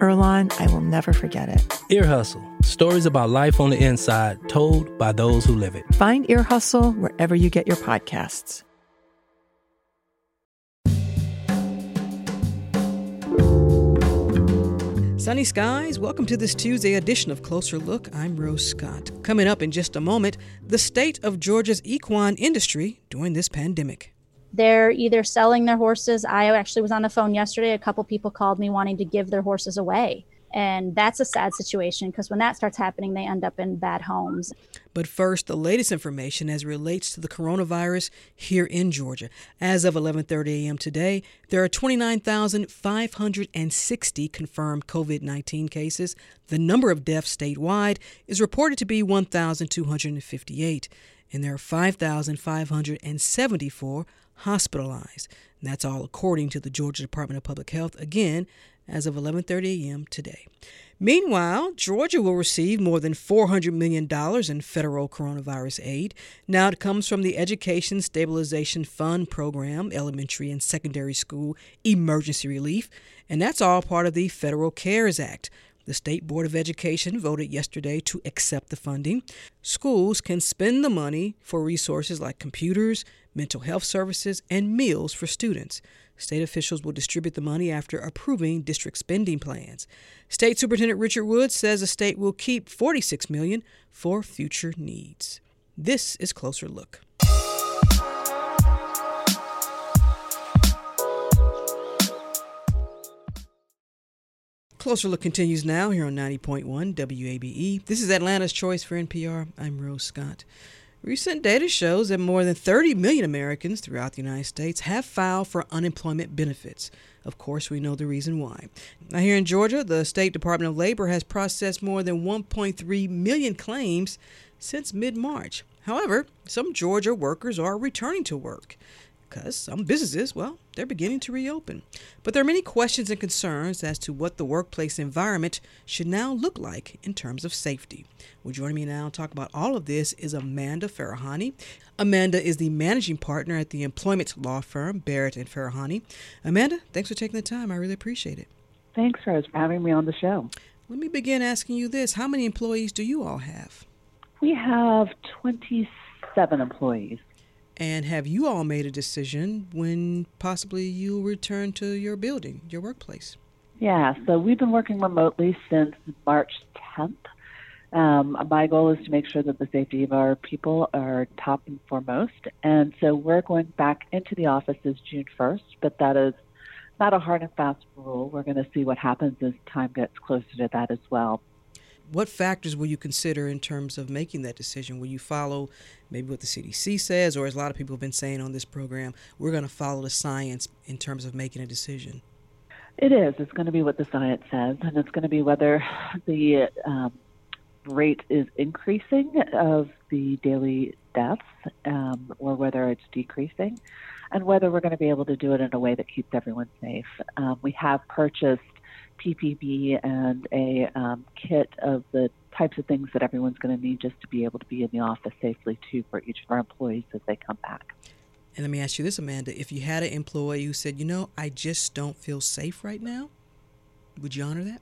Earlonne, I will never forget it. Ear Hustle stories about life on the inside told by those who live it. Find Ear Hustle wherever you get your podcasts. Sunny skies, welcome to this Tuesday edition of Closer Look. I'm Rose Scott. Coming up in just a moment, the state of Georgia's equine industry during this pandemic they're either selling their horses. I actually was on the phone yesterday. A couple people called me wanting to give their horses away. And that's a sad situation because when that starts happening, they end up in bad homes. But first, the latest information as relates to the coronavirus here in Georgia. As of 11:30 a.m. today, there are 29,560 confirmed COVID-19 cases. The number of deaths statewide is reported to be 1,258, and there are 5,574 hospitalized. And that's all according to the Georgia Department of Public Health, again, as of 11:30 a.m. today. Meanwhile, Georgia will receive more than $400 million in federal coronavirus aid. Now it comes from the Education Stabilization Fund program, elementary and secondary school emergency relief, and that's all part of the Federal CARES Act. The State Board of Education voted yesterday to accept the funding. Schools can spend the money for resources like computers, mental health services, and meals for students. State officials will distribute the money after approving district spending plans. State Superintendent Richard Woods says the state will keep 46 million for future needs. This is Closer Look. Closer Look continues now here on 90.1 WABE. This is Atlanta's Choice for NPR. I'm Rose Scott. Recent data shows that more than 30 million Americans throughout the United States have filed for unemployment benefits. Of course, we know the reason why. Now, here in Georgia, the State Department of Labor has processed more than 1.3 million claims since mid March. However, some Georgia workers are returning to work because some businesses, well, they're beginning to reopen. But there are many questions and concerns as to what the workplace environment should now look like in terms of safety. Well, joining me now to talk about all of this is Amanda Farahany. Amanda is the managing partner at the employment law firm Barrett and Farahany. Amanda, thanks for taking the time. I really appreciate it. Thanks, Rose, for having me on the show. Let me begin asking you this How many employees do you all have? We have 27 employees. And have you all made a decision when possibly you'll return to your building, your workplace? Yeah, so we've been working remotely since March 10th. Um, my goal is to make sure that the safety of our people are top and foremost. And so we're going back into the offices June 1st, but that is not a hard and fast rule. We're going to see what happens as time gets closer to that as well what factors will you consider in terms of making that decision? Will you follow maybe what the CDC says, or as a lot of people have been saying on this program, we're going to follow the science in terms of making a decision? It is. It's going to be what the science says, and it's going to be whether the um, rate is increasing of the daily deaths um, or whether it's decreasing, and whether we're going to be able to do it in a way that keeps everyone safe. Um, we have purchased PPE and a um, kit of the types of things that everyone's going to need just to be able to be in the office safely too for each of our employees as they come back. And let me ask you this, Amanda: If you had an employee who said, "You know, I just don't feel safe right now," would you honor that?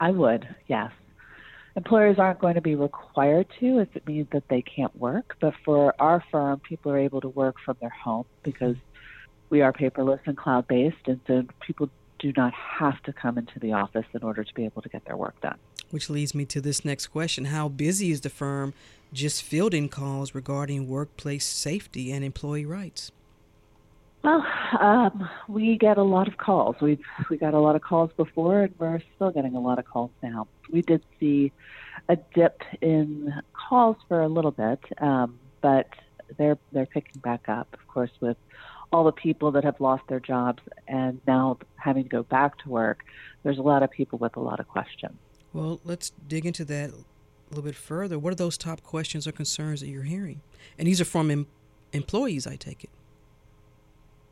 I would, yes. Employers aren't going to be required to if it means that they can't work, but for our firm, people are able to work from their home because we are paperless and cloud based, and so people do not have to come into the office in order to be able to get their work done. Which leads me to this next question How busy is the firm just fielding calls regarding workplace safety and employee rights? Well, um, we get a lot of calls. We've we got a lot of calls before, and we're still getting a lot of calls now. We did see a dip in calls for a little bit, um, but they're they're picking back up. Of course, with all the people that have lost their jobs and now having to go back to work, there's a lot of people with a lot of questions. Well, let's dig into that a little bit further. What are those top questions or concerns that you're hearing? And these are from em- employees, I take it.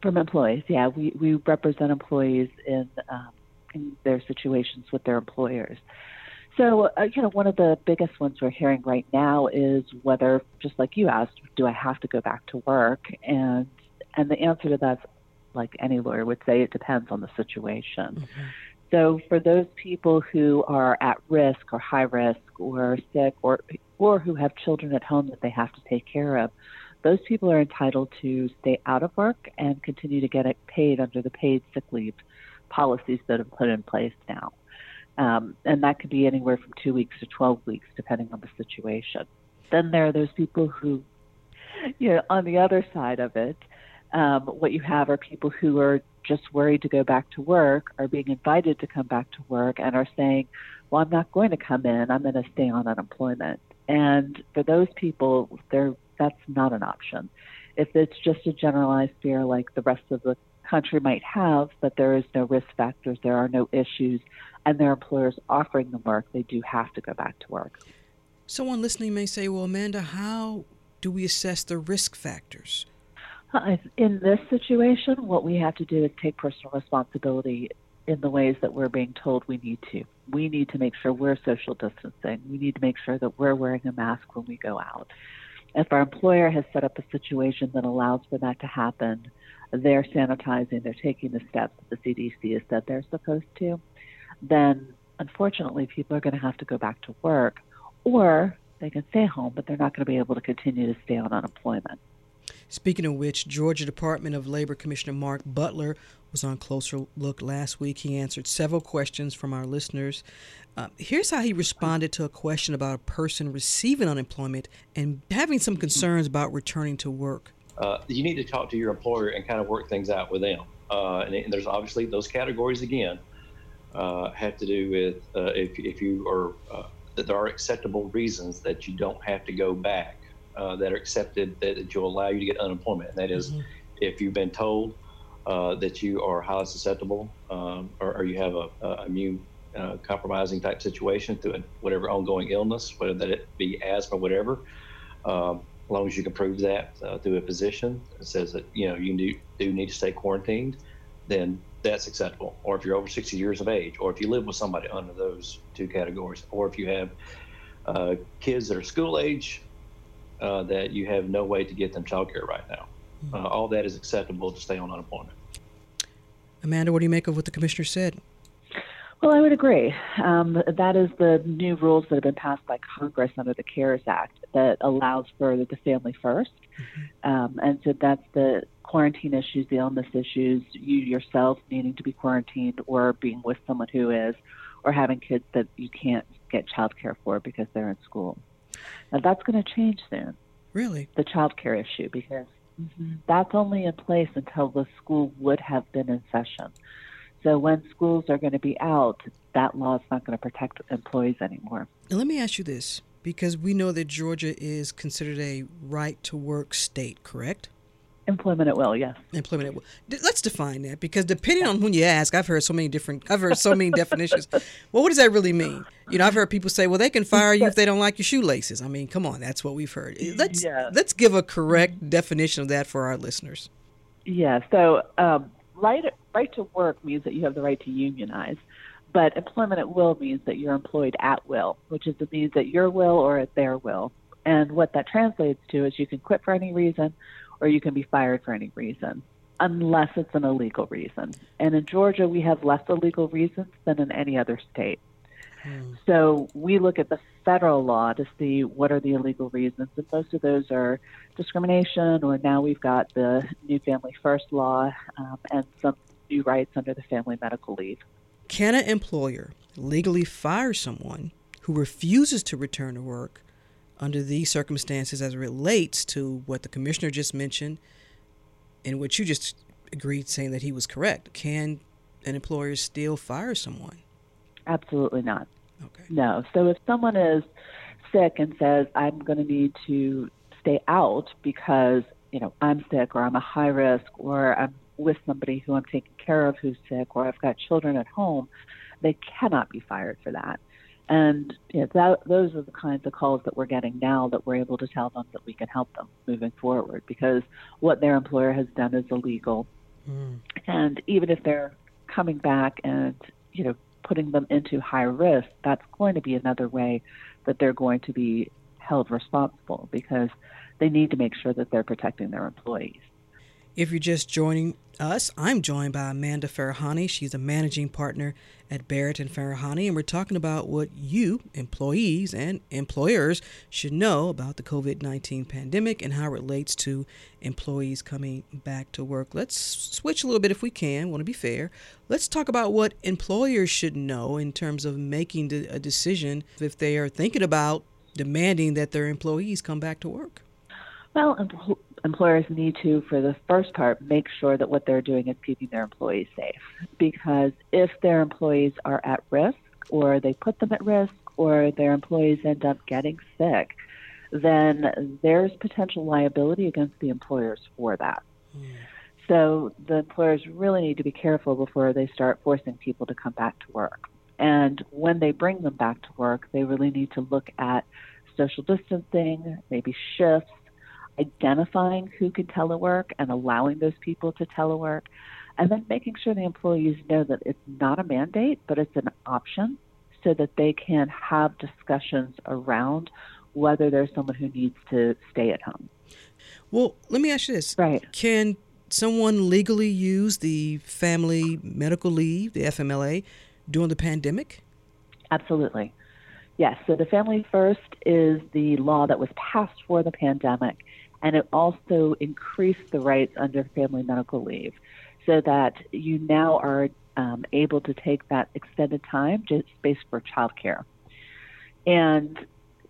From employees, yeah, we, we represent employees in um, in their situations with their employers. So, uh, you know, one of the biggest ones we're hearing right now is whether, just like you asked, do I have to go back to work? And and the answer to that, like any lawyer would say, it depends on the situation. Mm-hmm. So, for those people who are at risk or high risk or sick or or who have children at home that they have to take care of, those people are entitled to stay out of work and continue to get it paid under the paid sick leave policies that have been put in place now. Um, and that could be anywhere from two weeks to 12 weeks, depending on the situation. Then there are those people who, you know, on the other side of it, um, what you have are people who are just worried to go back to work, are being invited to come back to work, and are saying, well, I'm not going to come in, I'm going to stay on unemployment. And for those people, that's not an option. If it's just a generalized fear like the rest of the country might have, but there is no risk factors, there are no issues, and their employers offering them work, they do have to go back to work. Someone listening may say, well, Amanda, how do we assess the risk factors? In this situation, what we have to do is take personal responsibility in the ways that we're being told we need to. We need to make sure we're social distancing. We need to make sure that we're wearing a mask when we go out. If our employer has set up a situation that allows for that to happen, they're sanitizing, they're taking the steps that the CDC has said they're supposed to, then unfortunately people are going to have to go back to work or they can stay home, but they're not going to be able to continue to stay on unemployment. Speaking of which, Georgia Department of Labor Commissioner Mark Butler was on Closer Look last week. He answered several questions from our listeners. Uh, here's how he responded to a question about a person receiving unemployment and having some concerns about returning to work uh, you need to talk to your employer and kind of work things out with them. Uh, and, and, there's obviously those categories again uh, have to do with uh, if, if you are uh, that there are acceptable reasons that you don't have to go back uh, that are accepted that, that will allow you to get unemployment. And that is mm-hmm. if you've been told that you are highly susceptible um, or, or, you have a, a immune compromising type situation through whatever ongoing illness, whether that it be asthma, whatever. Um, as long as you can prove that uh, through a physician that says that you know you do, do need to stay quarantined, then that's acceptable. Or if you're over 60 years of age, or if you live with somebody under those two categories, or if you have uh, kids that are school age uh, that you have no way to get them child care right now. Mm-hmm. Uh, all that is acceptable to stay on unemployment. Amanda, what do you make of what the commissioner said? Well, I would agree. Um, that is the new rules that have been passed by Congress under the CARES Act that allows for the family 1st mm-hmm. um, and so that's the quarantine issues, the illness issues, you yourself needing to be quarantined or being with someone who is, or having kids that you can't get child care for because they're in school. Now, that's going to change soon. Really? The child care issue, because mm-hmm, that's only in place until the school would have been in session. So when schools are going to be out, that law is not going to protect employees anymore. Now, let me ask you this because we know that Georgia is considered a right to work state, correct? Employment at will, yes. Employment at will. Let's define that because depending on who you ask, I've heard so many different. I've heard so many definitions. Well, what does that really mean? You know, I've heard people say, "Well, they can fire you if they don't like your shoelaces." I mean, come on, that's what we've heard. Let's yeah. let's give a correct definition of that for our listeners. Yeah. So, um, right right to work means that you have the right to unionize, but employment at will means that you're employed at will, which is the means at your will or at their will. And what that translates to is you can quit for any reason or you can be fired for any reason, unless it's an illegal reason. And in Georgia, we have less illegal reasons than in any other state. Hmm. So we look at the federal law to see what are the illegal reasons, and most of those are discrimination, or now we've got the new Family First law um, and some new rights under the Family Medical Leave. Can an employer legally fire someone who refuses to return to work under these circumstances as it relates to what the commissioner just mentioned and what you just agreed saying that he was correct? Can an employer still fire someone? Absolutely not. Okay. No. So if someone is sick and says, I'm going to need to stay out because, you know, I'm sick or I'm a high risk or I'm with somebody who I'm taking care of who's sick or I've got children at home, they cannot be fired for that. And you know, that, those are the kinds of calls that we're getting now that we're able to tell them that we can help them moving forward because what their employer has done is illegal. Mm. And even if they're coming back and, you know, putting them into high risk, that's going to be another way that they're going to be held responsible because they need to make sure that they're protecting their employees. If you're just joining us, I'm joined by Amanda Farahany. She's a managing partner at Barrett and Farahany, and we're talking about what you, employees and employers, should know about the COVID 19 pandemic and how it relates to employees coming back to work. Let's switch a little bit if we can, want to be fair. Let's talk about what employers should know in terms of making a decision if they are thinking about demanding that their employees come back to work. Well, employers need to, for the first part, make sure that what they're doing is keeping their employees safe. Because if their employees are at risk, or they put them at risk, or their employees end up getting sick, then there's potential liability against the employers for that. Mm. So the employers really need to be careful before they start forcing people to come back to work. And when they bring them back to work, they really need to look at social distancing, maybe shifts, identifying who can telework and allowing those people to telework, and then making sure the employees know that it's not a mandate, but it's an option so that they can have discussions around whether there's someone who needs to stay at home. Well, let me ask you this. Right. Can someone legally use the family medical leave, the FMLA, during the pandemic? Absolutely. Yes. So the Family First is the law that was passed for the pandemic and it also increased the rights under family medical leave so that you now are um, able to take that extended time just based for childcare. And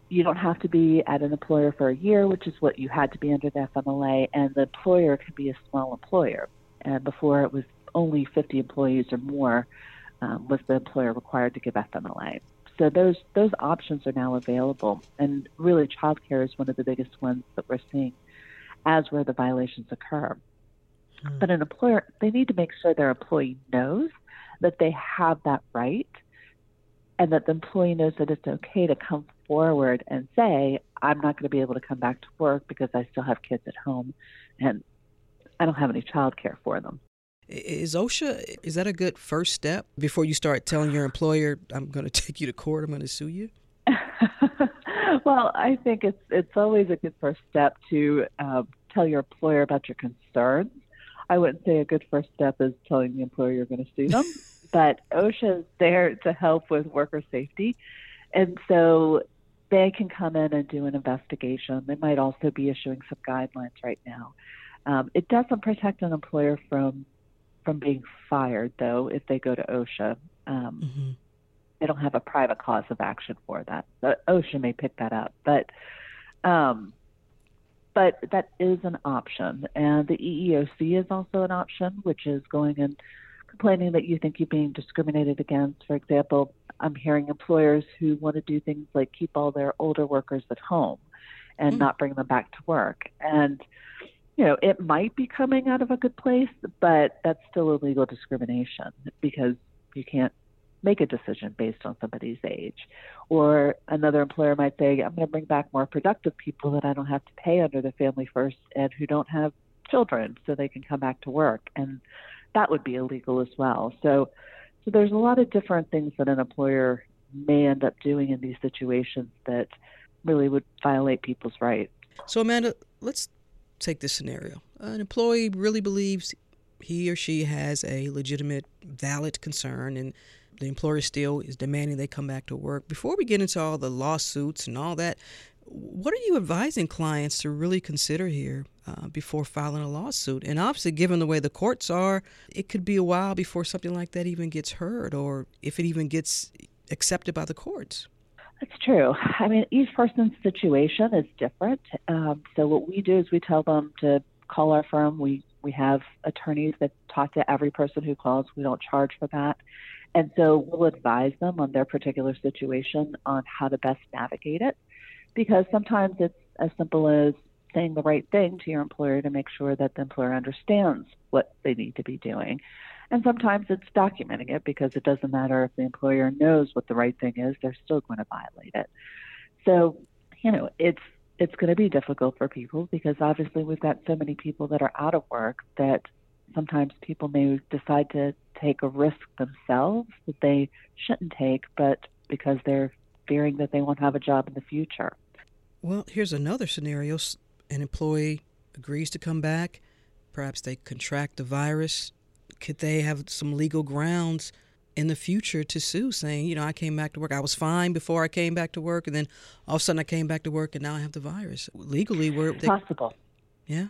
you don't have to be at an employer for a year, which is what you had to be under the FMLA, and the employer can be a small employer. And before it was only 50 employees or more um, was the employer required to give FMLA. So those those options are now available, and really, childcare is one of the biggest ones that we're seeing as where the violations occur. Hmm. But an employer, they need to make sure their employee knows that they have that right and that the employee knows that it's okay to come forward and say, I'm not going to be able to come back to work because I still have kids at home and I don't have any child care for them. Is OSHA, is that a good first step before you start telling your employer, I'm going to take you to court, I'm going to sue you? Well, I think it's it's always a good first step to uh, tell your employer about your concerns. I wouldn't say a good first step is telling the employer you're going to sue them, but OSHA is there to help with worker safety, and so they can come in and do an investigation. They might also be issuing some guidelines right now. Um, it doesn't protect an employer from from being fired, though, if they go to OSHA. Um, mm-hmm they don't have a private cause of action for that. The OSHA may pick that up, but um, but that is an option, and the EEOC is also an option, which is going and complaining that you think you're being discriminated against. For example, I'm hearing employers who want to do things like keep all their older workers at home and mm-hmm. not bring them back to work, and you know, it might be coming out of a good place, but that's still illegal discrimination because you can't make a decision based on somebody's age. Or another employer might say, I'm going to bring back more productive people that I don't have to pay under the Family First and who don't have children so they can come back to work. And that would be illegal as well. So, so there's a lot of different things that an employer may end up doing in these situations that really would violate people's rights. So, Amanda, let's take this scenario. An employee really believes he or she has a legitimate, valid concern and the employer still is demanding they come back to work. Before we get into all the lawsuits and all that, what are you advising clients to really consider here uh, before filing a lawsuit? And obviously, given the way the courts are, it could be a while before something like that even gets heard or if it even gets accepted by the courts. That's true. I mean, each person's situation is different. Um, so, what we do is we tell them to call our firm. We we have attorneys that talk to every person who calls. We don't charge for that. And so we'll advise them on their particular situation on how to best navigate it. Because sometimes it's as simple as saying the right thing to your employer to make sure that the employer understands what they need to be doing. And sometimes it's documenting it because it doesn't matter if the employer knows what the right thing is, they're still going to violate it. So, you know, it's it's going to be difficult for people because obviously we've got so many people that are out of work that sometimes people may decide to take a risk themselves that they shouldn't take, but because they're fearing that they won't have a job in the future. Well, here's another scenario an employee agrees to come back, perhaps they contract the virus. Could they have some legal grounds in the future to sue, saying, you know, I came back to work, I was fine before I came back to work, and then all of a sudden I came back to work and now I have the virus? Legally, we're they, possible. Yeah.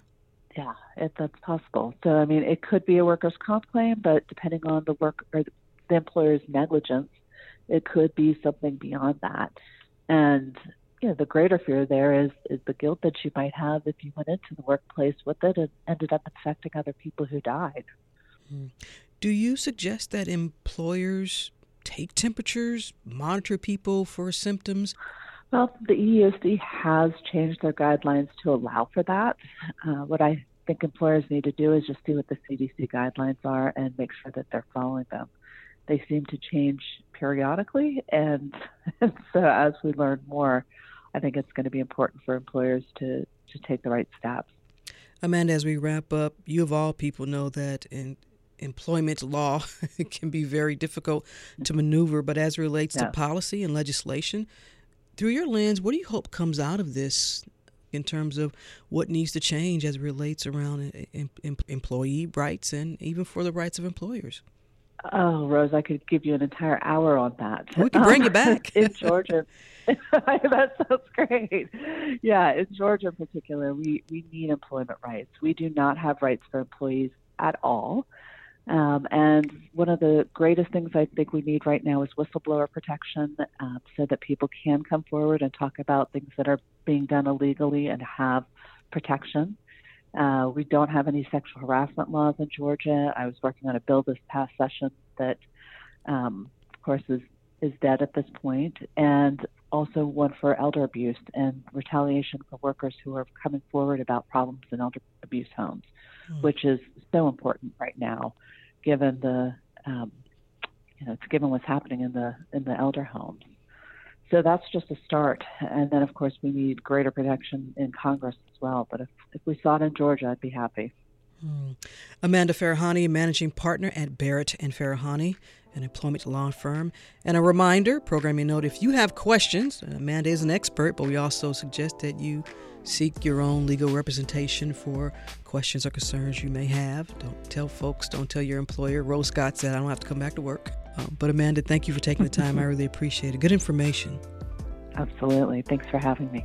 Yeah, it, that's possible. So, I mean, it could be a workers' comp claim, but depending on the work or the employer's negligence, it could be something beyond that. And you know, the greater fear there is is the guilt that you might have if you went into the workplace with it and ended up infecting other people who died. Mm. Do you suggest that employers take temperatures, monitor people for symptoms? Well, the EEOC has changed their guidelines to allow for that. Uh, what I think employers need to do is just see what the CDC guidelines are and make sure that they're following them. They seem to change periodically, and, and so as we learn more, I think it's going to be important for employers to, to take the right steps. Amanda, as we wrap up, you of all people know that in employment law can be very difficult to maneuver, but as it relates yeah. to policy and legislation, through your lens, what do you hope comes out of this in terms of what needs to change as it relates around em- em- employee rights and even for the rights of employers? Oh, Rose, I could give you an entire hour on that. We can bring um, you back in Georgia. that sounds great. Yeah, in Georgia in particular, we we need employment rights. We do not have rights for employees at all. Um, and one of the greatest things I think we need right now is whistleblower protection uh, so that people can come forward and talk about things that are being done illegally and have protection. Uh, we don't have any sexual harassment laws in Georgia. I was working on a bill this past session that, um, of course, is, is dead at this point. point, and also one for elder abuse and retaliation for workers who are coming forward about problems in elder abuse homes, mm. which is so important right now, given the um, you know, it's given what's happening in the in the elder homes. So that's just a start. And then, of course, we need greater protection in Congress as well. But if, if we saw it in Georgia, I'd be happy. Hmm. Amanda Farahany, managing partner at Barrett and Farahany, an employment law firm. And a reminder, programming note, if you have questions, Amanda is an expert, but we also suggest that you seek your own legal representation for questions or concerns you may have. Don't tell folks, don't tell your employer. Rose Scott said, I don't have to come back to work. Um, but Amanda, thank you for taking the time. I really appreciate it. Good information. Absolutely. Thanks for having me.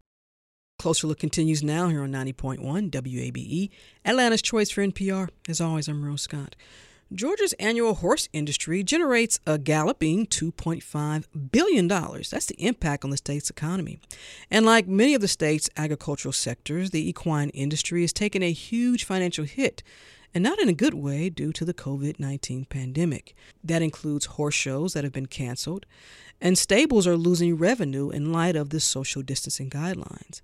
Closer Look continues now here on 90.1 WABE, Atlanta's choice for NPR. As always, I'm Rose Scott. Georgia's annual horse industry generates a galloping $2.5 billion. That's the impact on the state's economy. And like many of the state's agricultural sectors, the equine industry has taken a huge financial hit, and not in a good way due to the COVID 19 pandemic. That includes horse shows that have been canceled, and stables are losing revenue in light of the social distancing guidelines.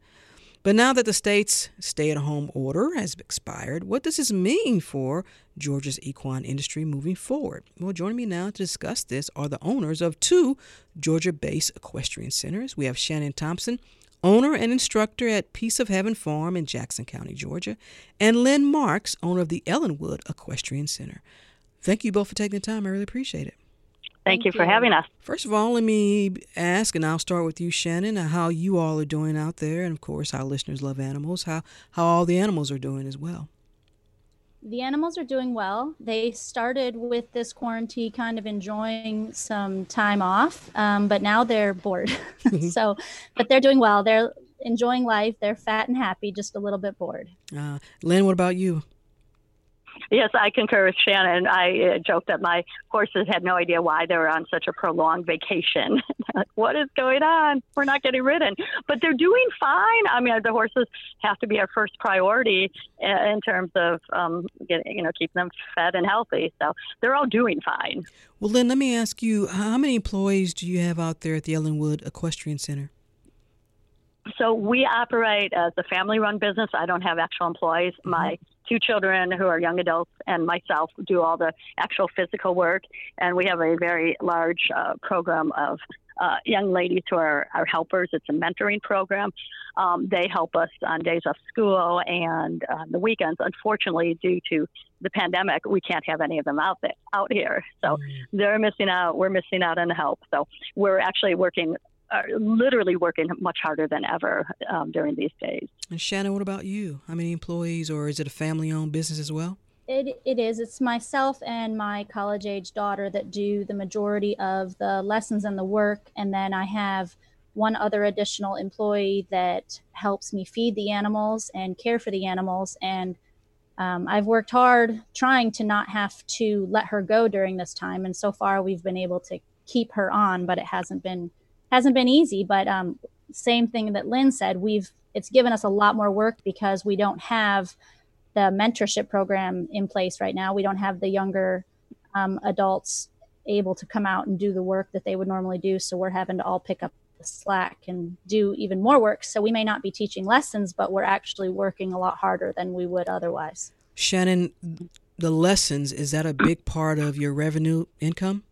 But now that the state's stay at home order has expired, what does this mean for Georgia's equine industry moving forward? Well, joining me now to discuss this are the owners of two Georgia based equestrian centers. We have Shannon Thompson, owner and instructor at Peace of Heaven Farm in Jackson County, Georgia, and Lynn Marks, owner of the Ellenwood Equestrian Center. Thank you both for taking the time. I really appreciate it. Thank, Thank you, you for having us. First of all, let me ask, and I'll start with you, Shannon, how you all are doing out there, and of course, how listeners love animals. How how all the animals are doing as well. The animals are doing well. They started with this quarantine kind of enjoying some time off, um, but now they're bored. so, but they're doing well. They're enjoying life. They're fat and happy, just a little bit bored. Uh, Lynn, what about you? Yes, I concur with Shannon. I uh, joked that my horses had no idea why they were on such a prolonged vacation. like, what is going on? We're not getting ridden, but they're doing fine. I mean, the horses have to be our first priority in terms of um, getting, you know, keeping them fed and healthy. So they're all doing fine. Well, Lynn, let me ask you: How many employees do you have out there at the Ellenwood Equestrian Center? So we operate as a family-run business. I don't have actual employees. Mm-hmm. My two children who are young adults and myself do all the actual physical work. And we have a very large uh, program of uh, young ladies who are our helpers. It's a mentoring program. Um, they help us on days off school and on the weekends. Unfortunately, due to the pandemic, we can't have any of them out there, out here. So mm. they're missing out. We're missing out on help. So we're actually working are literally working much harder than ever um, during these days. And Shannon, what about you? How many employees, or is it a family-owned business as well? It, it is. It's myself and my college age daughter that do the majority of the lessons and the work. And then I have one other additional employee that helps me feed the animals and care for the animals. And um, I've worked hard trying to not have to let her go during this time. And so far, we've been able to keep her on, but it hasn't been hasn't been easy, but um, same thing that Lynn said, we've it's given us a lot more work because we don't have the mentorship program in place right now. We don't have the younger um, adults able to come out and do the work that they would normally do. So we're having to all pick up the slack and do even more work. So we may not be teaching lessons, but we're actually working a lot harder than we would otherwise. Shannon, the lessons, is that a big part of your revenue income?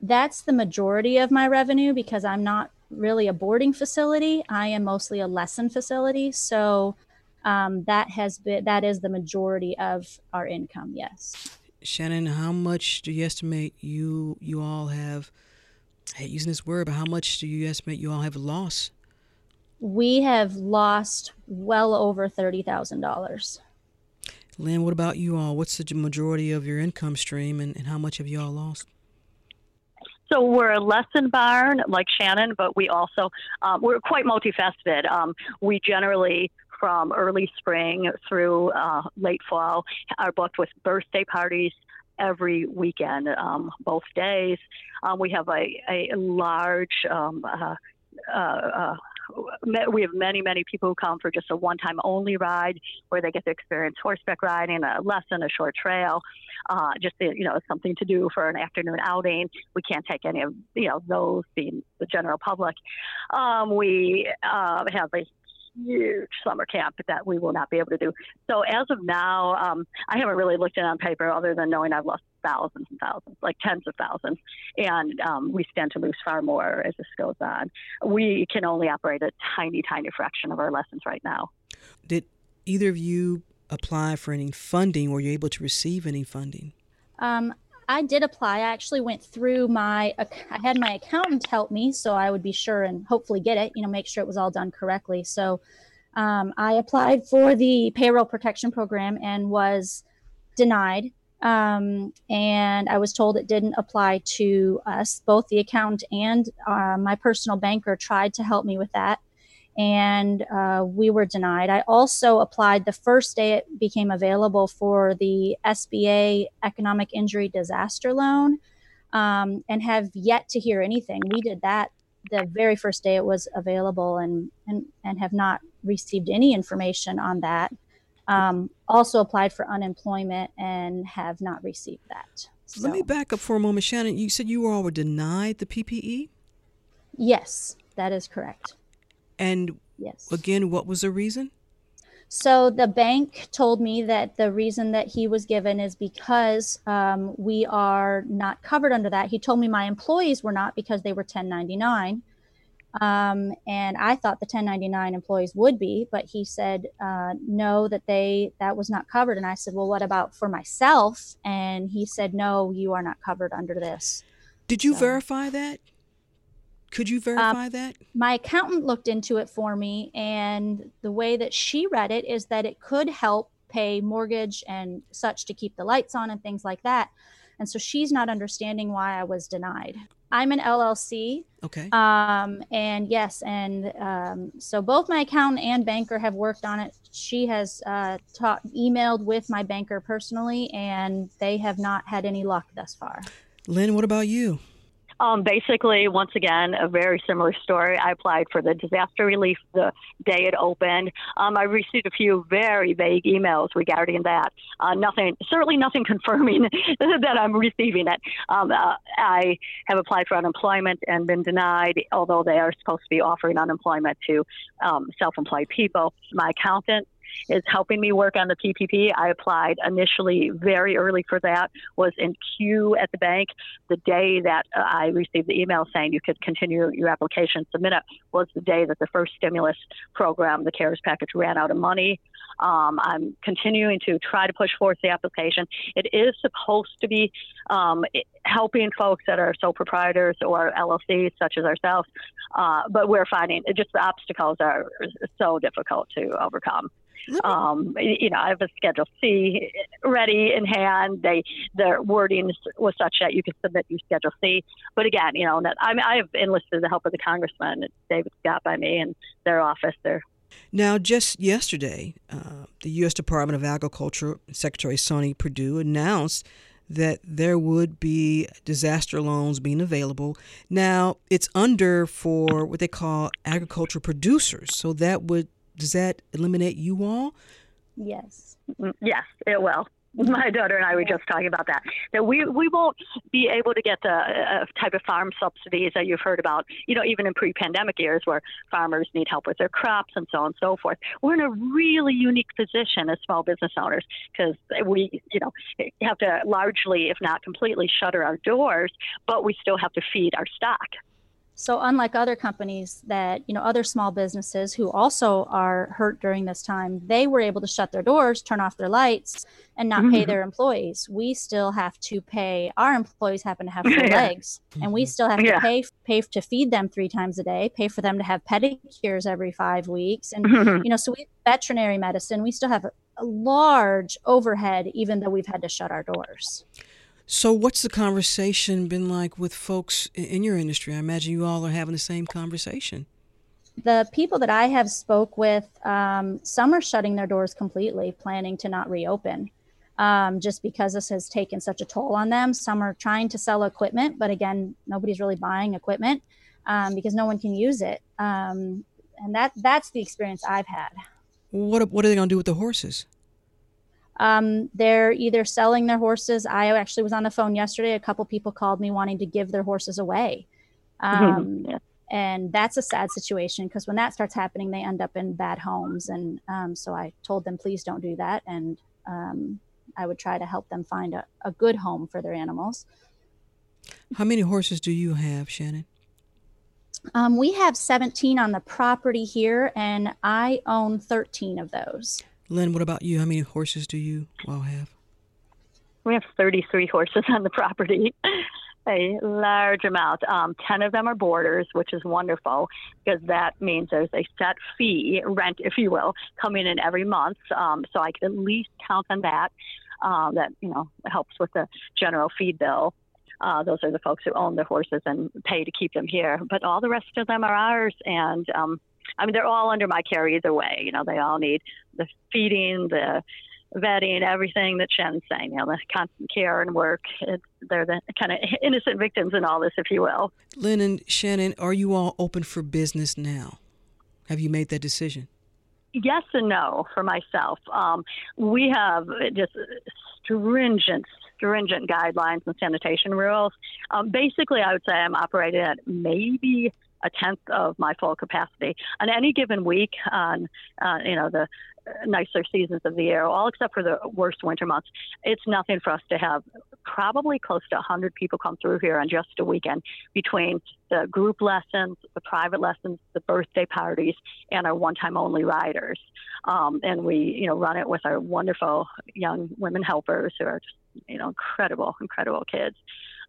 That's the majority of my revenue because I'm not really a boarding facility. I am mostly a lesson facility. So um, that has been that is the majority of our income. Yes. Shannon, how much do you estimate you you all have? I hate using this word, but how much do you estimate you all have lost? We have lost well over thirty thousand dollars. Lynn, what about you all? What's the majority of your income stream, and, and how much have you all lost? So we're a lesson barn like Shannon, but we also um, we're quite multifaceted. Um, we generally from early spring through uh, late fall are booked with birthday parties every weekend, um, both days. Um, we have a, a large um, uh, uh, uh we have many, many people who come for just a one time only ride where they get to experience horseback riding, a lesson, a short trail, uh, just, you know, something to do for an afternoon outing. We can't take any of, you know, those being the general public. Um, we uh, have a huge summer camp that we will not be able to do. So as of now, um, I haven't really looked at it on paper other than knowing I've lost thousands and thousands, like tens of thousands, and um, we stand to lose far more as this goes on. We can only operate a tiny, tiny fraction of our lessons right now. Did either of you apply for any funding? Were you able to receive any funding? Um, I did apply. I actually went through my, I had my accountant help me so I would be sure and hopefully get it, you know, make sure it was all done correctly. So um, I applied for the payroll protection program and was denied. Um, and I was told it didn't apply to us. Both the accountant and uh, my personal banker tried to help me with that and uh, we were denied. I also applied the first day it became available for the SBA Economic Injury Disaster Loan um, and have yet to hear anything. We did that the very first day it was available and, and, and have not received any information on that. Um, also applied for unemployment and have not received that. So. Let me back up for a moment, Shannon. You said you all were denied the PPE? Yes, that is correct. And yes. again, what was the reason? So the bank told me that the reason that he was given is because um, we are not covered under that. He told me my employees were not because they were 1099. Um, and I thought the 1099 employees would be, but he said uh, no, that they that was not covered. And I said, well, what about for myself? And he said, no, you are not covered under this. Did you so. verify that? Could you verify um, that? My accountant looked into it for me, and the way that she read it is that it could help pay mortgage and such to keep the lights on and things like that. And so she's not understanding why I was denied. I'm an LLC. Okay. Um, and yes, and um, so both my accountant and banker have worked on it. She has uh, ta- emailed with my banker personally, and they have not had any luck thus far. Lynn, what about you? Um, basically, once again, a very similar story. I applied for the disaster relief the day it opened. Um, I received a few very vague emails regarding that. Uh, nothing, certainly nothing confirming that I'm receiving it. Um, uh, I have applied for unemployment and been denied, although they are supposed to be offering unemployment to um, self employed people. My accountant is helping me work on the PPP. I applied initially very early for that, was in queue at the bank. The day that uh, I received the email saying you could continue your application, submit it, was the day that the first stimulus program, the CARES package, ran out of money. Um, I'm continuing to try to push forth the application. It is supposed to be um, helping folks that are sole proprietors or LLCs such as ourselves, uh, but we're finding just the obstacles are so difficult to overcome. Um, you know, I have a Schedule C ready in hand. They their wording was such that you could submit your Schedule C. But again, you know, I mean, I have enlisted the help of the congressman, David Scott, by me, and their office. They're now, just yesterday, uh, the U.S. Department of Agriculture Secretary Sonny Perdue announced that there would be disaster loans being available. Now, it's under for what they call agriculture producers. So that would does that eliminate you all? Yes. Yes, it will. My daughter and I were just talking about that. That we we won't be able to get the uh, type of farm subsidies that you've heard about. You know, even in pre-pandemic years where farmers need help with their crops and so on and so forth. We're in a really unique position as small business owners because we, you know, have to largely, if not completely, shutter our doors, but we still have to feed our stock. So unlike other companies that, you know, other small businesses who also are hurt during this time, they were able to shut their doors, turn off their lights and not mm-hmm. pay their employees. We still have to pay our employees happen to have four yeah. legs and we still have yeah. to pay pay to feed them 3 times a day, pay for them to have pedicures every 5 weeks and mm-hmm. you know, so we veterinary medicine, we still have a large overhead even though we've had to shut our doors. So, what's the conversation been like with folks in your industry? I imagine you all are having the same conversation. The people that I have spoke with, um, some are shutting their doors completely, planning to not reopen, um, just because this has taken such a toll on them. Some are trying to sell equipment, but again, nobody's really buying equipment um, because no one can use it, um, and that that's the experience I've had. What what are they going to do with the horses? Um, they're either selling their horses. I actually was on the phone yesterday. A couple people called me wanting to give their horses away. Um, yeah. And that's a sad situation because when that starts happening, they end up in bad homes. And um, so I told them, please don't do that. And um, I would try to help them find a, a good home for their animals. How many horses do you have, Shannon? Um, we have 17 on the property here, and I own 13 of those. Lynn, what about you? How many horses do you all have? We have 33 horses on the property, a large amount. Um, 10 of them are boarders, which is wonderful because that means there's a set fee, rent, if you will, coming in every month. Um, so I can at least count on that. Uh, that, you know, helps with the general feed bill. Uh, those are the folks who own the horses and pay to keep them here. But all the rest of them are ours, and um, I mean, they're all under my care either way. You know, they all need the feeding, the vetting, everything that Shannon's saying. You know, the constant care and work. It's, they're the kind of innocent victims in all this, if you will. Lynn and Shannon, are you all open for business now? Have you made that decision? Yes and no for myself. Um, we have just stringent, stringent guidelines and sanitation rules. Um, basically, I would say I'm operating at maybe a tenth of my full capacity on any given week on uh, you know the nicer seasons of the year, all except for the worst winter months. It's nothing for us to have probably close to 100 people come through here on just a weekend between the group lessons, the private lessons, the birthday parties, and our one-time only riders. Um, and we, you know, run it with our wonderful young women helpers who are just, you know, incredible, incredible kids.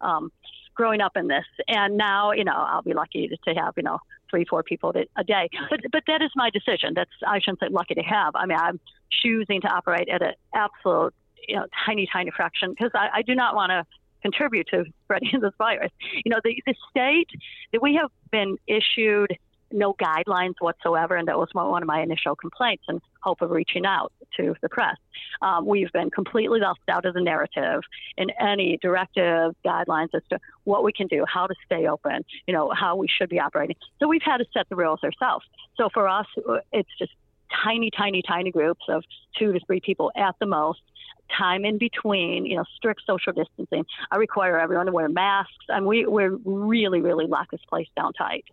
Um, growing up in this, and now you know I'll be lucky to have you know three, four people a day. But but that is my decision. That's I shouldn't say lucky to have. I mean, I'm choosing to operate at an absolute you know tiny, tiny fraction because I, I do not want to contribute to spreading this virus. You know, the the state that we have been issued no guidelines whatsoever, and that was one of my initial complaints and hope of reaching out to the press. Um, we've been completely left out of the narrative in any directive guidelines as to what we can do, how to stay open, you know, how we should be operating. So we've had to set the rules ourselves. So for us, it's just tiny, tiny, tiny groups of two to three people at the most time in between, you know, strict social distancing. I require everyone to wear masks, and we, we're really, really lock this place down tight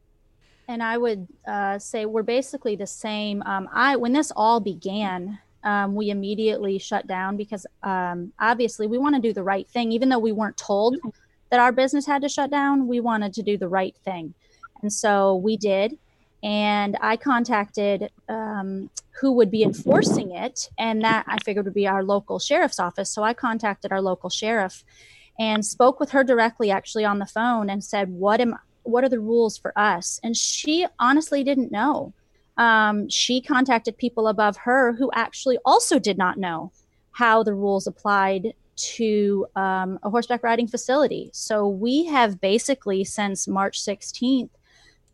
and I would uh, say we're basically the same. Um, I when this all began, um, we immediately shut down because um, obviously we want to do the right thing, even though we weren't told that our business had to shut down. We wanted to do the right thing, and so we did. And I contacted um, who would be enforcing it, and that I figured would be our local sheriff's office. So I contacted our local sheriff and spoke with her directly, actually on the phone, and said, "What am what are the rules for us? And she honestly didn't know. Um, she contacted people above her who actually also did not know how the rules applied to um, a horseback riding facility. So we have basically since March 16th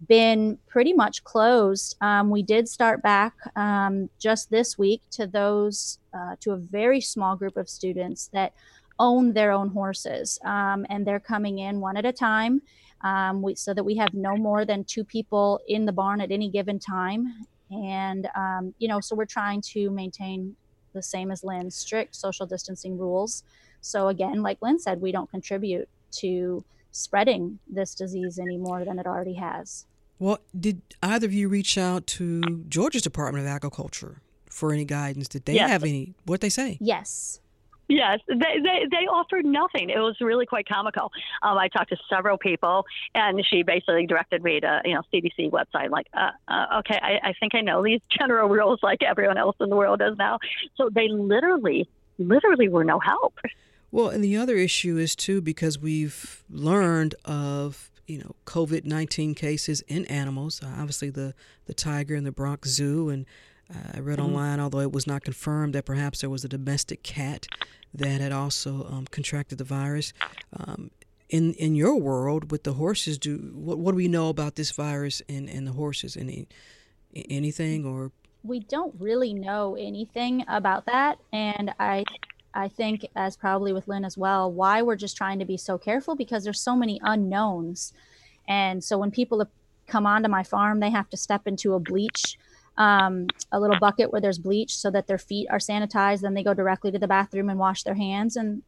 been pretty much closed. Um, we did start back um, just this week to those, uh, to a very small group of students that own their own horses. Um, and they're coming in one at a time um, we, so that we have no more than two people in the barn at any given time. And, um, you know, so we're trying to maintain the same as Lynn, strict social distancing rules. So, again, like Lynn said, we don't contribute to spreading this disease any more than it already has. Well, did either of you reach out to Georgia's Department of Agriculture for any guidance? Did they yes. have any? What they say? Yes. Yes, they, they, they offered nothing. It was really quite comical. Um, I talked to several people, and she basically directed me to you know CDC website. Like, uh, uh, okay, I, I think I know these general rules like everyone else in the world does now. So they literally, literally were no help. Well, and the other issue is too because we've learned of you know COVID nineteen cases in animals. Obviously, the the tiger in the Bronx Zoo and I read mm-hmm. online, although it was not confirmed, that perhaps there was a domestic cat that had also um, contracted the virus. Um, in in your world with the horses, do what, what do we know about this virus and, and the horses? Any anything or? We don't really know anything about that, and I I think, as probably with Lynn as well, why we're just trying to be so careful because there's so many unknowns. And so when people come onto my farm, they have to step into a bleach um, a little bucket where there's bleach so that their feet are sanitized. Then they go directly to the bathroom and wash their hands. And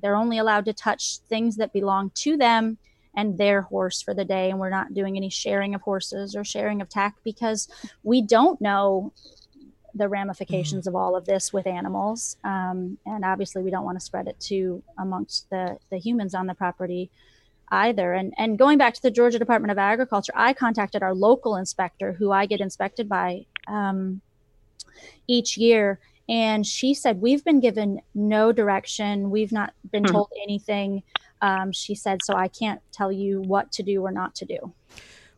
they're only allowed to touch things that belong to them and their horse for the day. And we're not doing any sharing of horses or sharing of tack because we don't know the ramifications mm-hmm. of all of this with animals. Um, and obviously, we don't want to spread it to amongst the, the humans on the property either. And and going back to the Georgia Department of Agriculture, I contacted our local inspector, who I get inspected by um, each year, and she said we've been given no direction. We've not been mm-hmm. told anything. Um, she said so. I can't tell you what to do or not to do.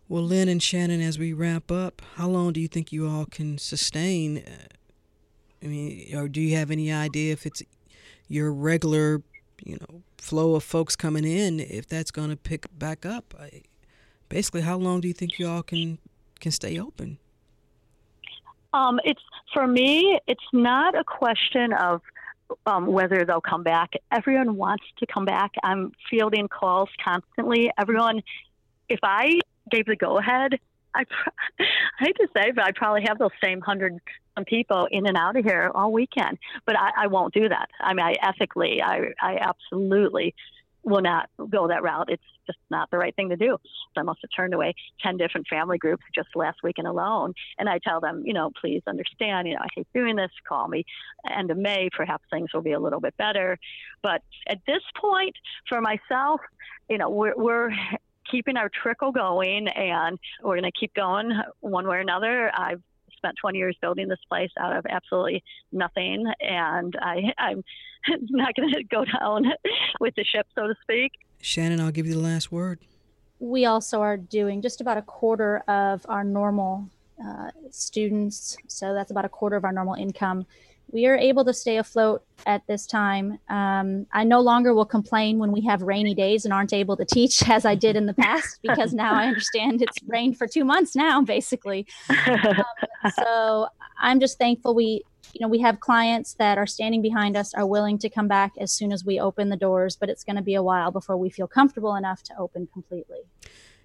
Well, Lynn and Shannon, as we wrap up, how long do you think you all can sustain? Uh, I mean, or do you have any idea if it's your regular you know flow of folks coming in if that's going to pick back up I, basically how long do you think you all can can stay open? Um, it's for me it's not a question of um, whether they'll come back. Everyone wants to come back. I'm fielding calls constantly. Everyone if i gave the go ahead I, I hate to say, but I probably have those same hundred people in and out of here all weekend. But I, I won't do that. I mean, I ethically, I, I absolutely will not go that route. It's just not the right thing to do. I must have turned away 10 different family groups just last weekend alone. And I tell them, you know, please understand, you know, I hate doing this. Call me end of May. Perhaps things will be a little bit better. But at this point, for myself, you know, we're, we're keeping our trickle going and we're going to keep going one way or another. I've spent 20 years building this place out of absolutely nothing and I, I'm not going to go down with the ship, so to speak. Shannon, I'll give you the last word. We also are doing just about a quarter of our normal uh, students, so that's about a quarter of our normal income. We are able to stay afloat at this time. Um, I no longer will complain when we have rainy days and aren't able to teach as I did in the past because now I understand it's rained for two months now, basically. Um, so I'm just thankful we you know we have clients that are standing behind us are willing to come back as soon as we open the doors but it's going to be a while before we feel comfortable enough to open completely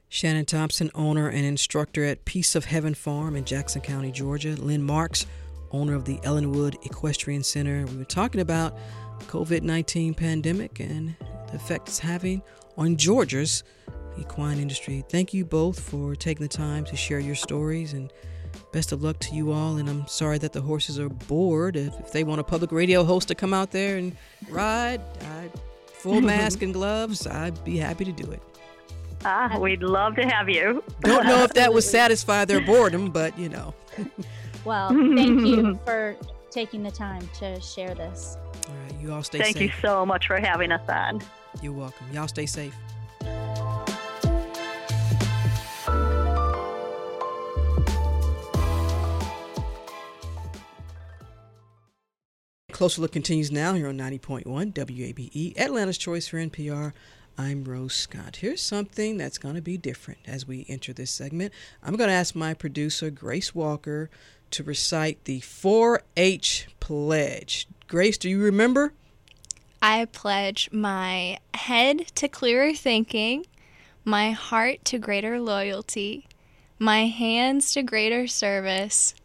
shannon thompson owner and instructor at peace of heaven farm in jackson county georgia lynn marks owner of the ellenwood equestrian center we were talking about covid-19 pandemic and the effect it's having on georgia's equine industry thank you both for taking the time to share your stories and best of luck to you all. And I'm sorry that the horses are bored. If, if they want a public radio host to come out there and ride, I, full mask and gloves, I'd be happy to do it. Ah, we'd love to have you. Don't know if that would satisfy their boredom, but you know. well, thank you for taking the time to share this. All right, you all stay thank safe. you so much for having us on. You're welcome. Y'all stay safe. Closer Look continues now here on 90.1 WABE, Atlanta's Choice for NPR. I'm Rose Scott. Here's something that's going to be different as we enter this segment. I'm going to ask my producer, Grace Walker, to recite the 4 H pledge. Grace, do you remember? I pledge my head to clearer thinking, my heart to greater loyalty, my hands to greater service,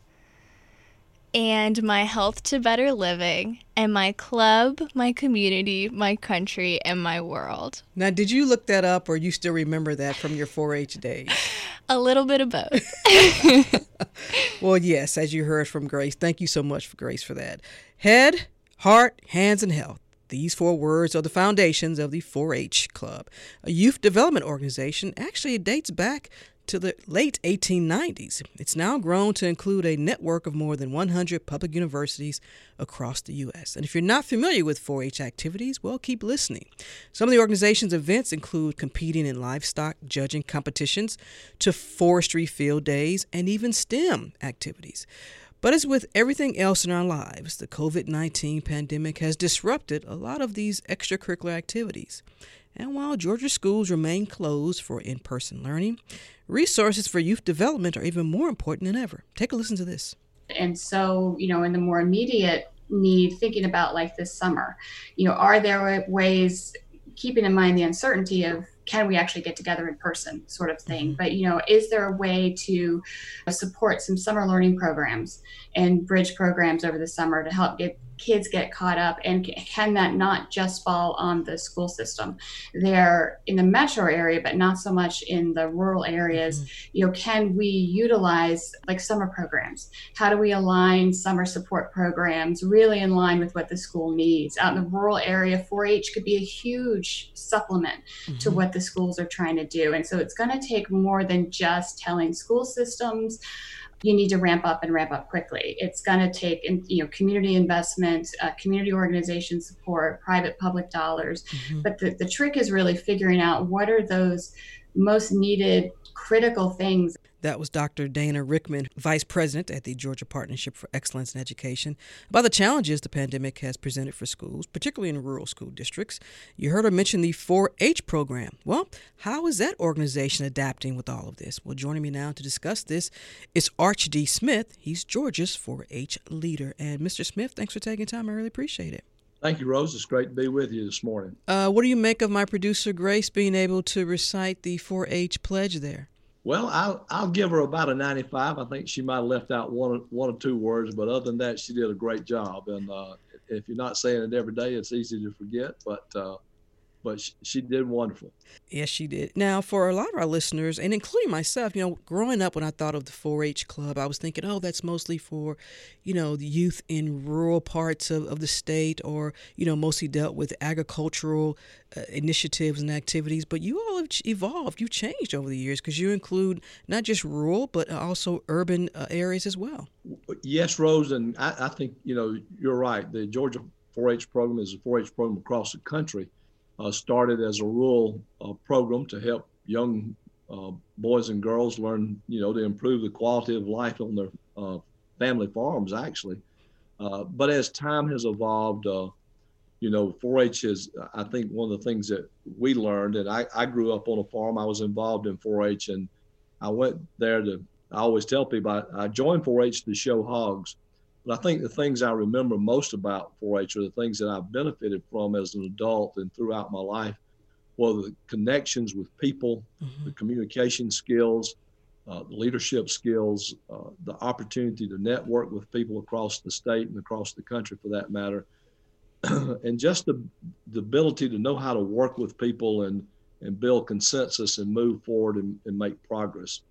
and my health to better living, and my club, my community, my country, and my world. Now, did you look that up or you still remember that from your 4 H days? A little bit of both. well, yes, as you heard from Grace. Thank you so much, for Grace, for that. Head, heart, hands, and health. These four words are the foundations of the 4 H Club, a youth development organization. Actually, it dates back to the late 1890s. It's now grown to include a network of more than 100 public universities across the U.S. And if you're not familiar with 4 H activities, well, keep listening. Some of the organization's events include competing in livestock judging competitions, to forestry field days, and even STEM activities. But as with everything else in our lives, the COVID 19 pandemic has disrupted a lot of these extracurricular activities. And while Georgia schools remain closed for in person learning, resources for youth development are even more important than ever. Take a listen to this. And so, you know, in the more immediate need, thinking about like this summer, you know, are there ways, keeping in mind the uncertainty of can we actually get together in person sort of thing mm-hmm. but you know is there a way to support some summer learning programs and bridge programs over the summer to help get kids get caught up and can that not just fall on the school system? They're in the metro area but not so much in the rural areas. Mm-hmm. you know can we utilize like summer programs? How do we align summer support programs really in line with what the school needs? Out in the rural area 4-h could be a huge supplement mm-hmm. to what the schools are trying to do. And so it's going to take more than just telling school systems you need to ramp up and ramp up quickly. It's going to take, you know, community investment, uh, community organization support, private public dollars. Mm-hmm. But the, the trick is really figuring out what are those most needed critical things that was Dr. Dana Rickman, Vice President at the Georgia Partnership for Excellence in Education, about the challenges the pandemic has presented for schools, particularly in rural school districts. You heard her mention the 4 H program. Well, how is that organization adapting with all of this? Well, joining me now to discuss this is Arch D. Smith. He's Georgia's 4 H leader. And Mr. Smith, thanks for taking time. I really appreciate it. Thank you, Rose. It's great to be with you this morning. Uh, what do you make of my producer, Grace, being able to recite the 4 H pledge there? Well, I'll I'll give her about a 95. I think she might have left out one one or two words, but other than that, she did a great job. And uh, if you're not saying it every day, it's easy to forget. But uh, but she, she, did wonderful. Yes, she did. Now, for a lot of our listeners, and including myself, you know, growing up when I thought of the 4-H club, I was thinking, oh, that's mostly for, you know, the youth in rural parts of, of the state, or you know, mostly dealt with agricultural uh, initiatives and activities. But you all have evolved. You've changed over the years because you include not just rural, but also urban uh, areas as well. Yes, Rose, and I, I think you know you're right. The Georgia 4-H program is a 4-H program across the country uh, started as a rural uh, program to help young uh, boys and girls learn, you know, to improve the quality of life on their uh, family farms, actually. Uh, but as time has evolved, uh, you know, 4-H is, I think, one of the things that we learned. And I, I grew up on a farm. I was involved in 4-H, and I went there to. I always tell people I, I joined 4-H to show hogs, but I think the things I remember most about 4-H are the things that I've benefited from as an adult and throughout my life well, the connections with people, mm-hmm. the communication skills, uh, the leadership skills, uh, the opportunity to network with people across the state and across the country for that matter, and just the, the ability to know how to work with people and, and build consensus and move forward and, and make progress.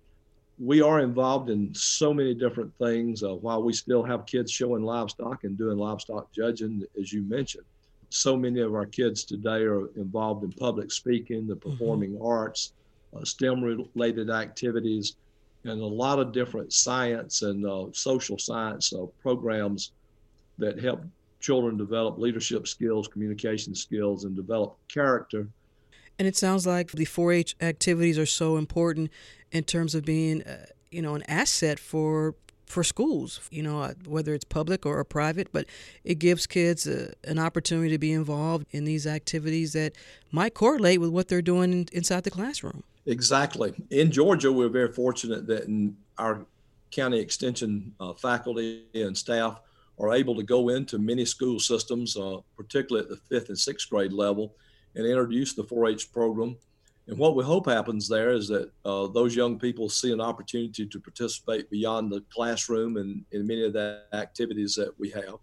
We are involved in so many different things uh, while we still have kids showing livestock and doing livestock judging, as you mentioned so many of our kids today are involved in public speaking, the mm-hmm. performing mm-hmm. arts, uh, STEM related activities, and a lot of different science and uh, social science uh, programs that help children develop leadership skills, communication skills, and develop character. And it sounds like the 4 H activities are so important in terms of being, uh, you know, an asset for for schools, you know, uh, whether it's public or private, but it gives kids a, an opportunity to be involved in these activities that might correlate with what they're doing in, inside the classroom. Exactly. In Georgia, we're very fortunate that in our county extension uh, faculty and staff are able to go into many school systems, uh, particularly at the fifth and sixth grade level, and introduce the 4 H program and what we hope happens there is that uh, those young people see an opportunity to participate beyond the classroom and in many of the activities that we have.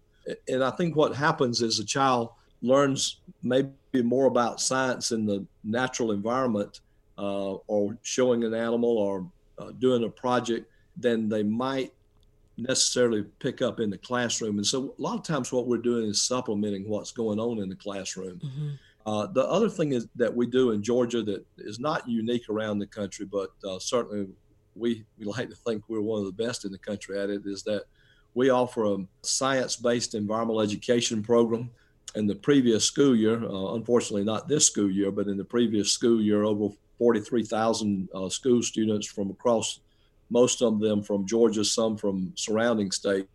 And I think what happens is a child learns maybe more about science in the natural environment uh, or showing an animal or uh, doing a project than they might necessarily pick up in the classroom. And so a lot of times what we're doing is supplementing what's going on in the classroom. Mm-hmm. Uh, the other thing is that we do in Georgia that is not unique around the country, but uh, certainly we, we like to think we're one of the best in the country at it, is that we offer a science-based environmental education program. In the previous school year, uh, unfortunately not this school year, but in the previous school year, over 43,000 uh, school students from across, most of them from Georgia, some from surrounding states,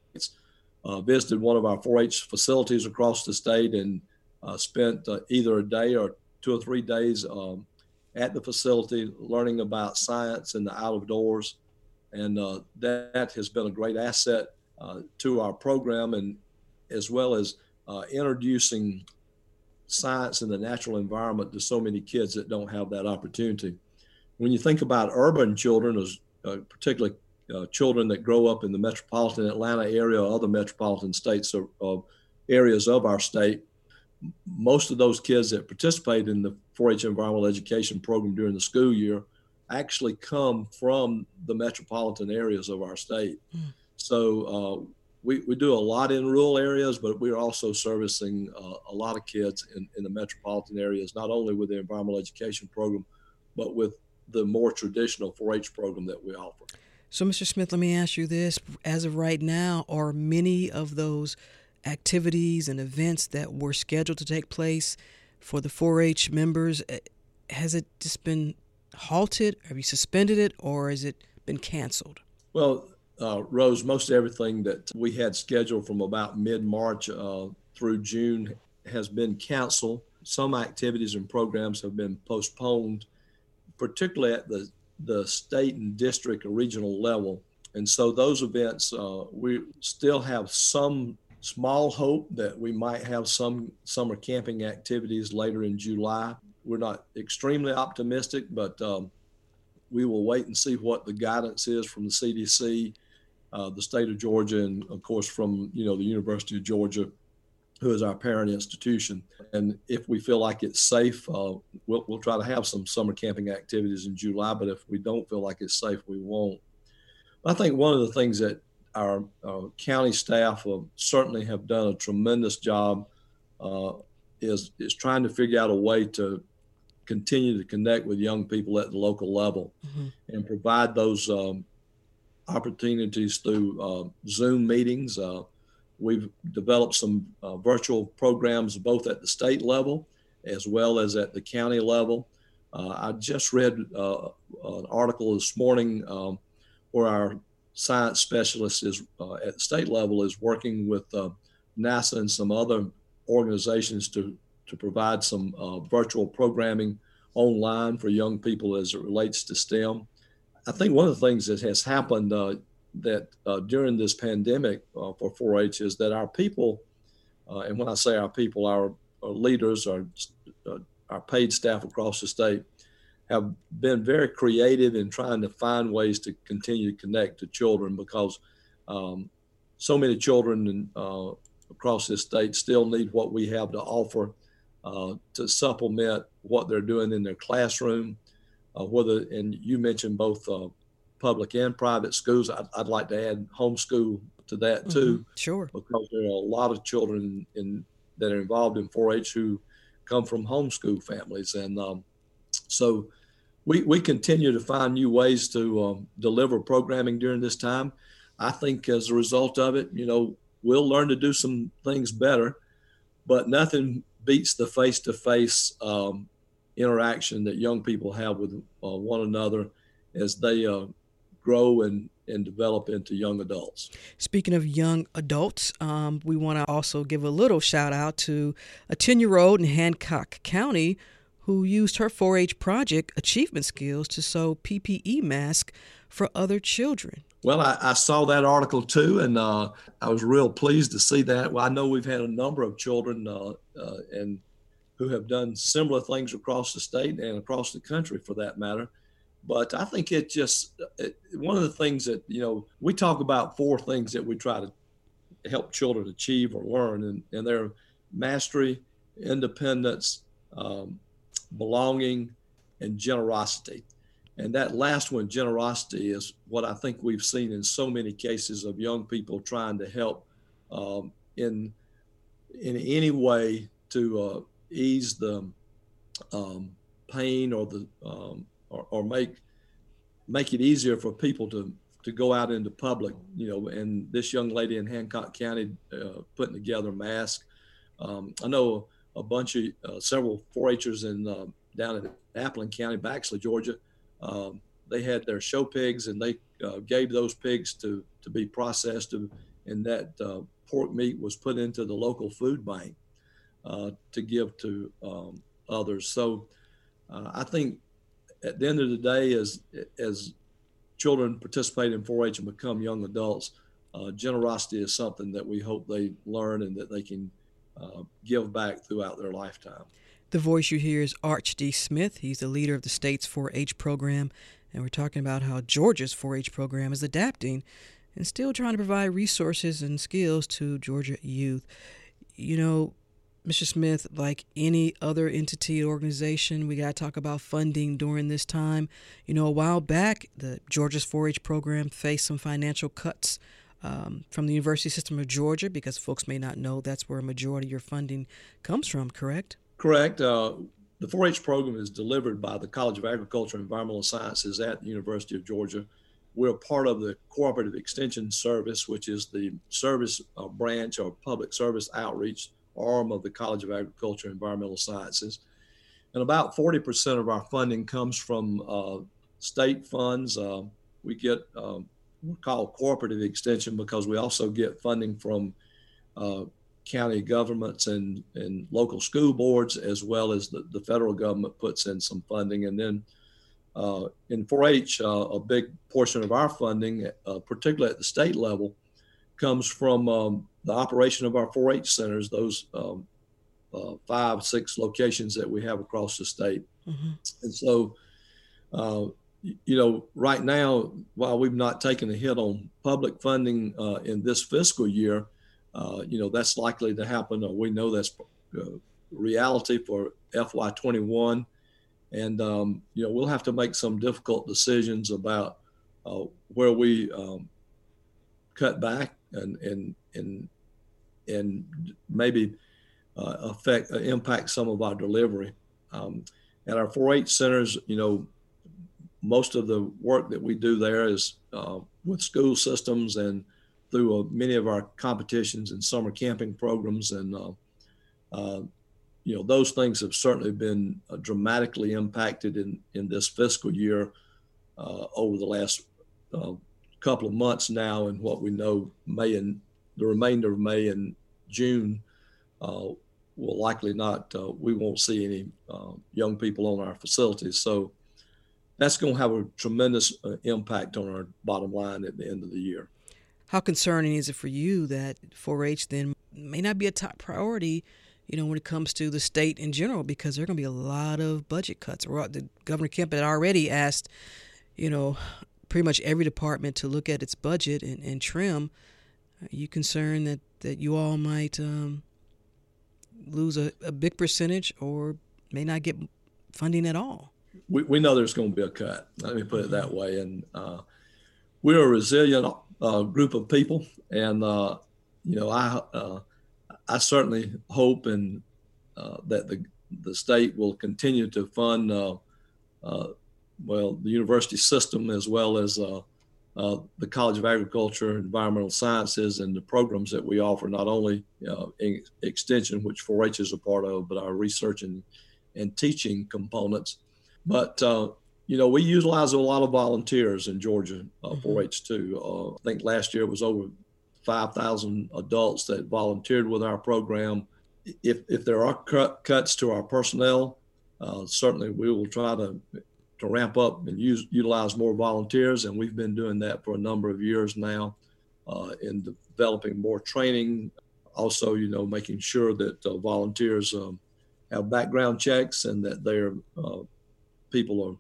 uh, visited one of our 4-H facilities across the state and spent uh, either a day or two or three days um, at the facility learning about science and the out of doors. And uh, that has been a great asset uh, to our program, and as well as uh, introducing science and the natural environment to so many kids that don't have that opportunity. When you think about urban children, as uh, particularly children that grow up in the metropolitan Atlanta area or other metropolitan states or, or areas of our state, most of those kids that participate in the 4-H environmental education program during the school year actually come from the metropolitan areas of our state. Mm. So uh, we, we do a lot in rural areas, but we're also servicing uh, a lot of kids in, in the metropolitan areas, not only with the environmental education program, but with the more traditional 4-H program that we offer. So, Mr. Smith, let me ask you this: As of right now, are many of those activities and events that were scheduled to take place for the 4 H members, eh, has it just been halted? Have you suspended it or has it been canceled? Well, uh, Rose, most everything that we had scheduled from about mid March uh, through June has been canceled. Some activities and programs have been postponed, particularly at the, the state and district or regional level. And so those events, uh, we still have some small hope that we might have some summer camping activities later in July. We're not extremely optimistic, but um, we will wait and see what the guidance is from the CDC, uh, the state of Georgia, and of course from you know the University of Georgia, who is our parent institution. And if we feel like it's safe, uh, we'll, we'll try to have some summer camping activities in July. But if we don't feel like it's safe, we won't. I think one of the things that our uh, county staff certainly have done a tremendous job. Uh, is is trying to figure out a way to continue to connect with young people at the local level mm-hmm. and provide those um, opportunities through uh, Zoom meetings. Uh, we've developed some uh, virtual programs both at the state level as well as at the county level. Uh, I just read uh, an article this morning um, where our science specialist is uh, at state level is working with uh, NASA and some other organizations to to provide some uh, virtual programming online for young people as it relates to STEM. I think one of the things that has happened uh, that during this pandemic for 4-H is that our people, and when I say our people, our, our leaders, our our paid staff across the state have been very creative in trying to find ways to continue to connect to children because um, so many children in, uh, across this state still need what we have to offer uh, to supplement what they're doing in their classroom. Uh, whether and you mentioned both uh, public and private schools. I'd, I'd, like to add homeschool to that too. Mm-hmm. Sure, because there are a lot of children in that are involved in 4-H who come from homeschool families. And um, so we, we continue to find new ways to um, deliver programming during this time. I think as a result of it, you know, we'll learn to do some things better, but nothing beats the face to face interaction that young people have with uh, one another as they uh, grow and and develop into young adults. Speaking of young adults, um, we want to also give a little shout out to a 10 year old in Hancock County who used her 4 H project achievement skills to sew PPE masks for other children. Well, I, I saw that article too, and uh, I was real pleased to see that. Well, I know we've had a number of children uh, uh, and who have done similar things across the state and across the country, for that matter. But I think it just it, one of the things that you know we talk about four things that we try to help children achieve or learn, and, and they're mastery, independence, um, belonging, and generosity. And that last one, generosity, is what I think we've seen in so many cases of young people trying to help um, in in any way to uh, ease the um, pain or the um, or, or make make it easier for people to to go out into public, you know, and this young lady in Hancock County uh, putting together masks. Um, I know a bunch of uh, several 4-Hers in uh, down in Appling County, Baxley, Georgia. Um, they had their show pigs, and they uh, gave those pigs to to be processed, and that uh, pork meat was put into the local food bank uh, to give to um, others. So I think at the end of the day, as as children participate in 4-H and become young adults, uh, generosity is something that we hope they learn and that they can uh, give back throughout their lifetime. The voice you hear is Arch D. Smith. He's the leader of the state's 4-H program, and we're talking about how Georgia's 4-H program is adapting and still trying to provide resources and skills to Georgia youth. You know, Mr. Smith, like any other entity or organization, we got to talk about funding during this time. You know, a while back, the Georgia's 4 H program faced some financial cuts um, from the University System of Georgia because folks may not know that's where a majority of your funding comes from, correct? Correct. Uh, the 4 H program is delivered by the College of Agriculture and Environmental Sciences at the University of Georgia. We're part of the Cooperative Extension Service, which is the service uh, branch or public service outreach arm of the College of Agriculture and Environmental Sciences. And about 40% of our funding comes from uh, state funds. Uh, we get um, we call cooperative extension because we also get funding from uh, county governments and, and local school boards, as well as the, the federal government puts in some funding. And then uh, in 4 H, uh, a big portion of our funding, uh, particularly at the state level, comes from um, the operation of our 4-H centers, those um, uh, five, six locations that we have across the state. Mm-hmm. And so, uh, you know, right now, while we've not taken a hit on public funding uh, in this fiscal year, uh, you know, that's likely to happen. we know that's uh, reality for FY21. And, um, you know, we'll have to make some difficult decisions about uh, where we um, cut back and and and and maybe uh, affect uh, impact some of our delivery. Um, at our 4-H centers, you know, most of the work that we do there is uh, with school systems and through uh, many of our competitions and summer camping programs. And uh, uh, you know, those things have certainly been uh, dramatically impacted in, in this fiscal year uh, over the last couple of months now. And what we know, May and the remainder of May and June will likely not, we won't see any young people on our facilities. So that's going to have a tremendous impact on our bottom line at the end of the year. How concerning is it for you that 4 H then may not be a top priority? you know, when it comes to the state in general, because there are going to be a lot of budget cuts. The Governor Kemp had already asked, you know, pretty much every department to look at its budget and, and trim. Are you concerned that, that you all might um, lose a, a big percentage or may not get funding at all? We, we know there's going to be a cut. Let me put it that way. And uh, we're a resilient uh, group of people. And, uh, you know, I, uh, I certainly hope and uh, that the the state will continue to fund uh, well the university system as well as the College of Agriculture, Environmental Sciences, and the programs that we offer, not only in extension, which 4-H is a part of, but our research and, and teaching components. But uh, you know, we utilize a lot of volunteers in Georgia, uh, 4-H too. Uh, I think last year it was over 5,000 adults that volunteered with our program. If, if there are cut, cuts to our personnel, uh, certainly we will try to, to ramp up and use, utilize more volunteers. And we've been doing that for a number of years now uh, in developing more training. Also, you know, making sure that uh, volunteers um, have background checks and that their uh, people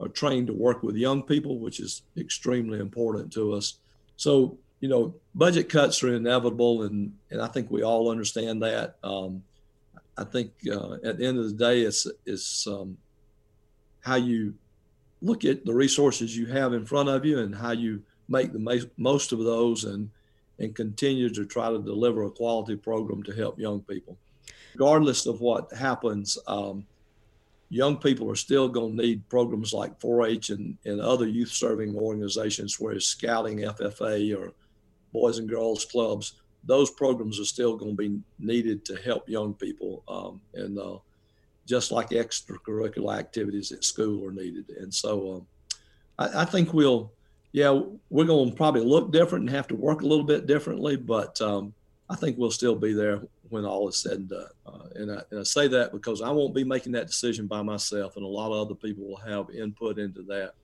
are, are trained to work with young people, which is extremely important to us. So you know, budget cuts are inevitable, and and I think we all understand that. Um, I think uh, at the end of the day, it's it's um, how you look at the resources you have in front of you and how you make the most of those and and continue to try to deliver a quality program to help young people. Regardless of what happens, um, young people are still going to need programs like 4-H and, and other youth serving organizations, where whereas Scouting, FFA, or boys and girls clubs, those programs are still going to be needed to help young people. Um, and uh, just like extracurricular activities at school are needed. And so um, I, I, think we'll, yeah, we're going to probably look different and have to work a little bit differently, but um, I think we'll still be there when all is said and done. Uh, and, I, and I say that because I won't be making that decision by myself, and a lot of other people will have input into that.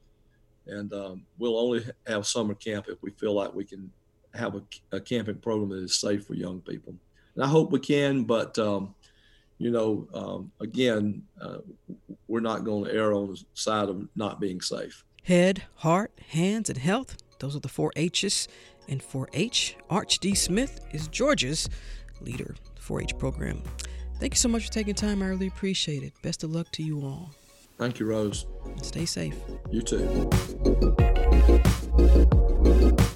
And um, we'll only have summer camp if we feel like we can have a, a, camping program that is safe for young people. And I hope we can, but um, you know, um, again, uh, we're not going to err on the side of not being safe. Head, heart, hands, and health. Those are the four H's. And 4-H, Arch D. Smith is Georgia's leader 4-H program. Thank you so much for taking time. I really appreciate it. Best of luck to you all. Thank you, Rose. Stay safe. You too.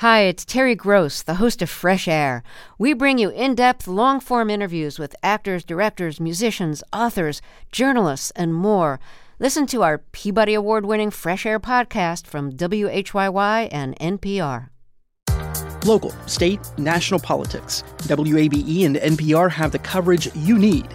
Hi, it's Terry Gross, the host of Fresh Air. We bring you in depth, long form interviews with actors, directors, musicians, authors, journalists, and more. Listen to our Peabody Award winning Fresh Air podcast from WHYY and NPR. Local, state, national politics. WABE and NPR have the coverage you need.